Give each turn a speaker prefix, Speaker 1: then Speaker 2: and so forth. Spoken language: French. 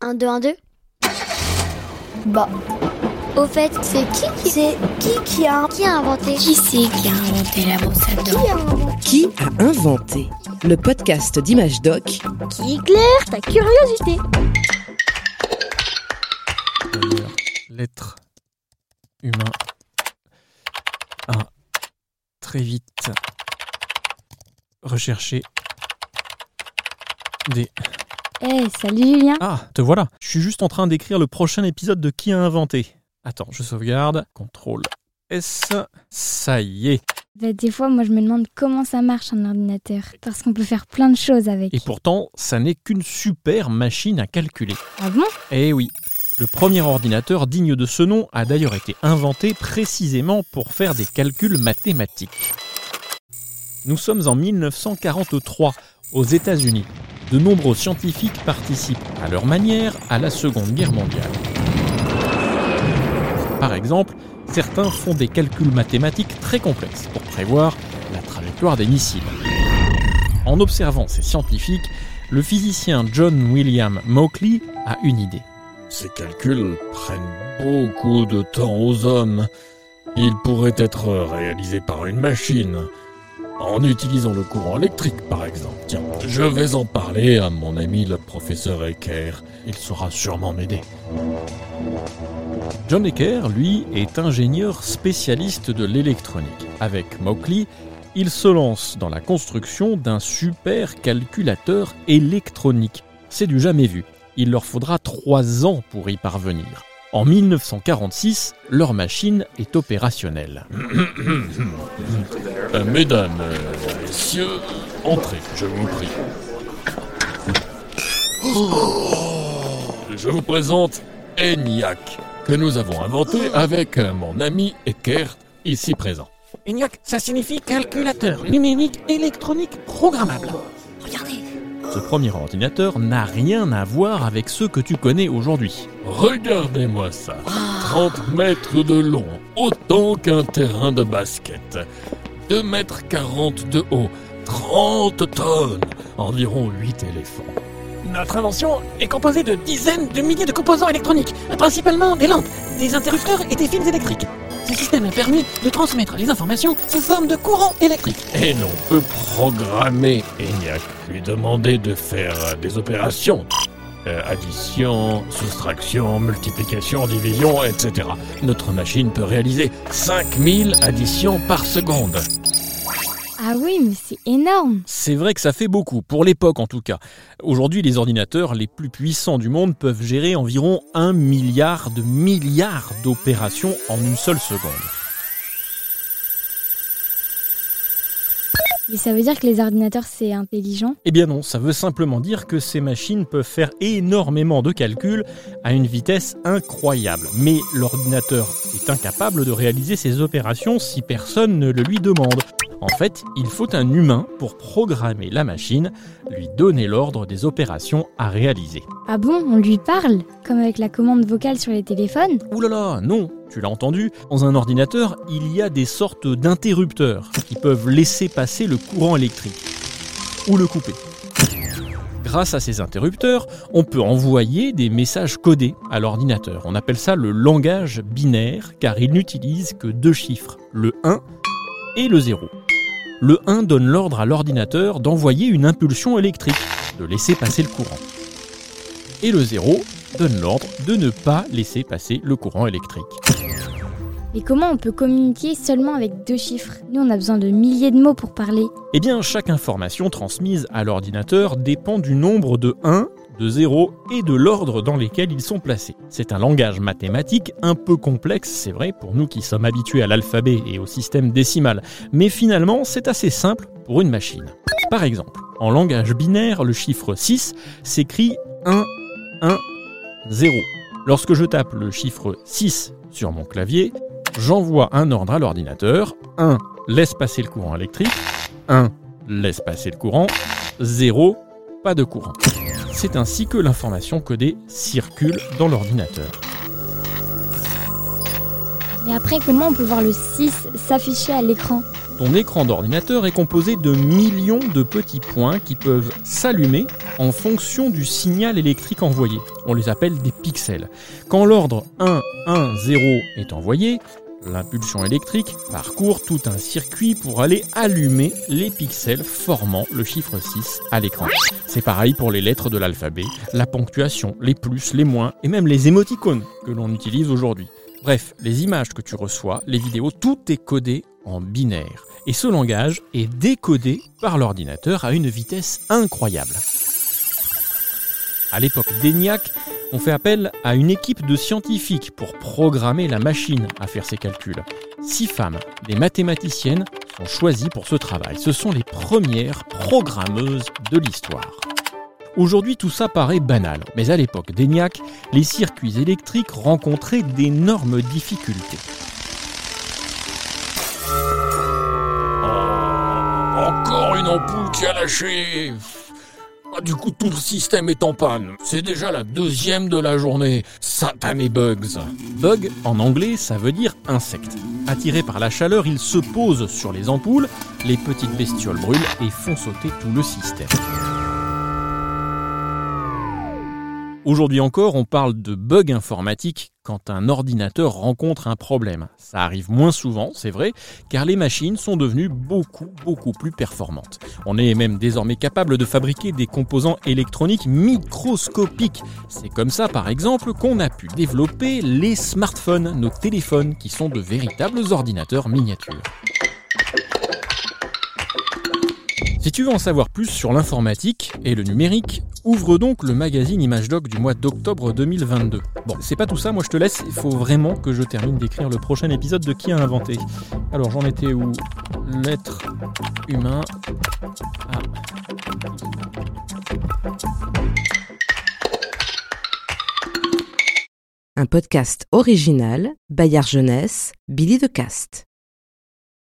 Speaker 1: 1, 2, 1, 2
Speaker 2: Bah,
Speaker 1: Au fait, c'est qui qui
Speaker 2: c'est qui qui a
Speaker 1: qui a inventé?
Speaker 3: Qui c'est qui a inventé la brosse à
Speaker 1: Qui
Speaker 3: dents
Speaker 1: a inventé?
Speaker 4: Qui a inventé Le podcast d'Image Doc?
Speaker 1: Qui éclaire ta curiosité.
Speaker 5: D'ailleurs, l'être humain. A très vite. Recherché des...
Speaker 6: Eh, salut Julien
Speaker 5: Ah, te voilà Je suis juste en train d'écrire le prochain épisode de Qui a inventé Attends, je sauvegarde. Contrôle S. Ça y est.
Speaker 6: Bah, Des fois, moi, je me demande comment ça marche un ordinateur. Parce qu'on peut faire plein de choses avec.
Speaker 5: Et pourtant, ça n'est qu'une super machine à calculer.
Speaker 6: Ah bon?
Speaker 5: Eh oui, le premier ordinateur digne de ce nom a d'ailleurs été inventé précisément pour faire des calculs mathématiques. Nous sommes en 1943 aux États-Unis. De nombreux scientifiques participent à leur manière à la Seconde Guerre mondiale. Par exemple, certains font des calculs mathématiques très complexes pour prévoir la trajectoire des missiles. En observant ces scientifiques, le physicien John William Mauchly a une idée.
Speaker 7: Ces calculs prennent beaucoup de temps aux hommes. Ils pourraient être réalisés par une machine. En utilisant le courant électrique, par exemple. Tiens, je vais en parler à mon ami le professeur Ecker. Il saura sûrement m'aider.
Speaker 5: John Ecker, lui, est ingénieur spécialiste de l'électronique. Avec Mauchly, il se lance dans la construction d'un super calculateur électronique. C'est du jamais vu. Il leur faudra trois ans pour y parvenir. En 1946, leur machine est opérationnelle.
Speaker 7: Euh, mesdames, euh, messieurs, entrez, je vous prie. Je vous présente ENIAC, que nous avons inventé avec euh, mon ami Eckert, ici présent.
Speaker 8: ENIAC, ça signifie calculateur numérique électronique programmable. Regardez,
Speaker 5: Ce premier ordinateur n'a rien à voir avec ceux que tu connais aujourd'hui.
Speaker 7: Regardez-moi ça. 30 mètres de long, autant qu'un terrain de basket. 2 mètres 40 de haut, 30 tonnes, environ 8 éléphants.
Speaker 8: notre invention est composée de dizaines de milliers de composants électroniques, principalement des lampes, des interrupteurs et des fils électriques. Ce système a permis de transmettre les informations sous forme de courant électrique.
Speaker 7: Et l'on peut programmer ENIAC, lui demander de faire des opérations. Euh, addition, soustraction, multiplication, division, etc. Notre machine peut réaliser 5000 additions par seconde.
Speaker 6: Ah oui, mais c'est énorme
Speaker 5: C'est vrai que ça fait beaucoup, pour l'époque en tout cas. Aujourd'hui, les ordinateurs les plus puissants du monde peuvent gérer environ un milliard de milliards d'opérations en une seule seconde.
Speaker 6: Mais ça veut dire que les ordinateurs, c'est intelligent?
Speaker 5: Eh bien non, ça veut simplement dire que ces machines peuvent faire énormément de calculs à une vitesse incroyable. Mais l'ordinateur est incapable de réaliser ces opérations si personne ne le lui demande. En fait, il faut un humain pour programmer la machine, lui donner l'ordre des opérations à réaliser.
Speaker 6: Ah bon, on lui parle Comme avec la commande vocale sur les téléphones?
Speaker 5: Ouh là là, non, tu l'as entendu, dans un ordinateur, il y a des sortes d'interrupteurs qui peuvent laisser passer le courant électrique ou le couper. Grâce à ces interrupteurs, on peut envoyer des messages codés à l'ordinateur. On appelle ça le langage binaire car il n'utilise que deux chiffres, le 1 et le 0. Le 1 donne l'ordre à l'ordinateur d'envoyer une impulsion électrique, de laisser passer le courant. Et le 0 donne l'ordre de ne pas laisser passer le courant électrique.
Speaker 6: Mais comment on peut communiquer seulement avec deux chiffres? Nous, on a besoin de milliers de mots pour parler.
Speaker 5: Eh bien, chaque information transmise à l'ordinateur dépend du nombre de 1, de 0 et de l'ordre dans lesquels ils sont placés. C'est un langage mathématique un peu complexe, c'est vrai, pour nous qui sommes habitués à l'alphabet et au système décimal, mais finalement, c'est assez simple pour une machine. Par exemple, en langage binaire, le chiffre 6 s'écrit 1, 1, 0. Lorsque je tape le chiffre 6 sur mon clavier, j'envoie un ordre à l'ordinateur. 1. Laisse passer le courant électrique. 1. Laisse passer le courant. 0. Pas de courant. C'est ainsi que l'information codée circule dans l'ordinateur.
Speaker 6: Mais après, comment on peut voir le 6 s'afficher à l'écran?
Speaker 5: Ton écran d'ordinateur est composé de millions de petits points qui peuvent s'allumer en fonction du signal électrique envoyé. On les appelle des pixels. Quand l'ordre 1, 1, 0 est envoyé, l'impulsion électrique parcourt tout un circuit pour aller allumer les pixels formant le chiffre 6 à l'écran. C'est pareil pour les lettres de l'alphabet, la ponctuation, les plus, les moins et même les émoticônes que l'on utilise aujourd'hui. Bref, les images que tu reçois, les vidéos, tout est codé en binaire. Et ce langage est décodé par l'ordinateur à une vitesse incroyable. À l'époque d'ENIAC, on fait appel à une équipe de scientifiques pour programmer la machine à faire ses calculs. Six femmes, des mathématiciennes, sont choisies pour ce travail. Ce sont les premières programmeuses de l'histoire. Aujourd'hui, tout ça paraît banal, mais à l'époque d'ENIAC, les circuits électriques rencontraient d'énormes difficultés.
Speaker 7: Encore une ampoule qui a lâché. Ah, du coup, tout le système est en panne. C'est déjà la deuxième de la journée. Satané bugs.
Speaker 5: Bug, en anglais, ça veut dire insecte. Attirés par la chaleur, ils se posent sur les ampoules, les petites bestioles brûlent et font sauter tout le système. Aujourd'hui encore, on parle de bug informatique quand un ordinateur rencontre un problème. Ça arrive moins souvent, c'est vrai, car les machines sont devenues beaucoup, beaucoup plus performantes. On est même désormais capable de fabriquer des composants électroniques microscopiques. C'est comme ça, par exemple, qu'on a pu développer les smartphones, nos téléphones, qui sont de véritables ordinateurs miniatures. Si tu veux en savoir plus sur l'informatique et le numérique, ouvre donc le magazine ImageDoc du mois d'octobre 2022. Bon, c'est pas tout ça, moi je te laisse, il faut vraiment que je termine d'écrire le prochain épisode de Qui a inventé. Alors j'en étais où? L'être humain.
Speaker 4: Un podcast original, Bayard Jeunesse, Billy de Cast.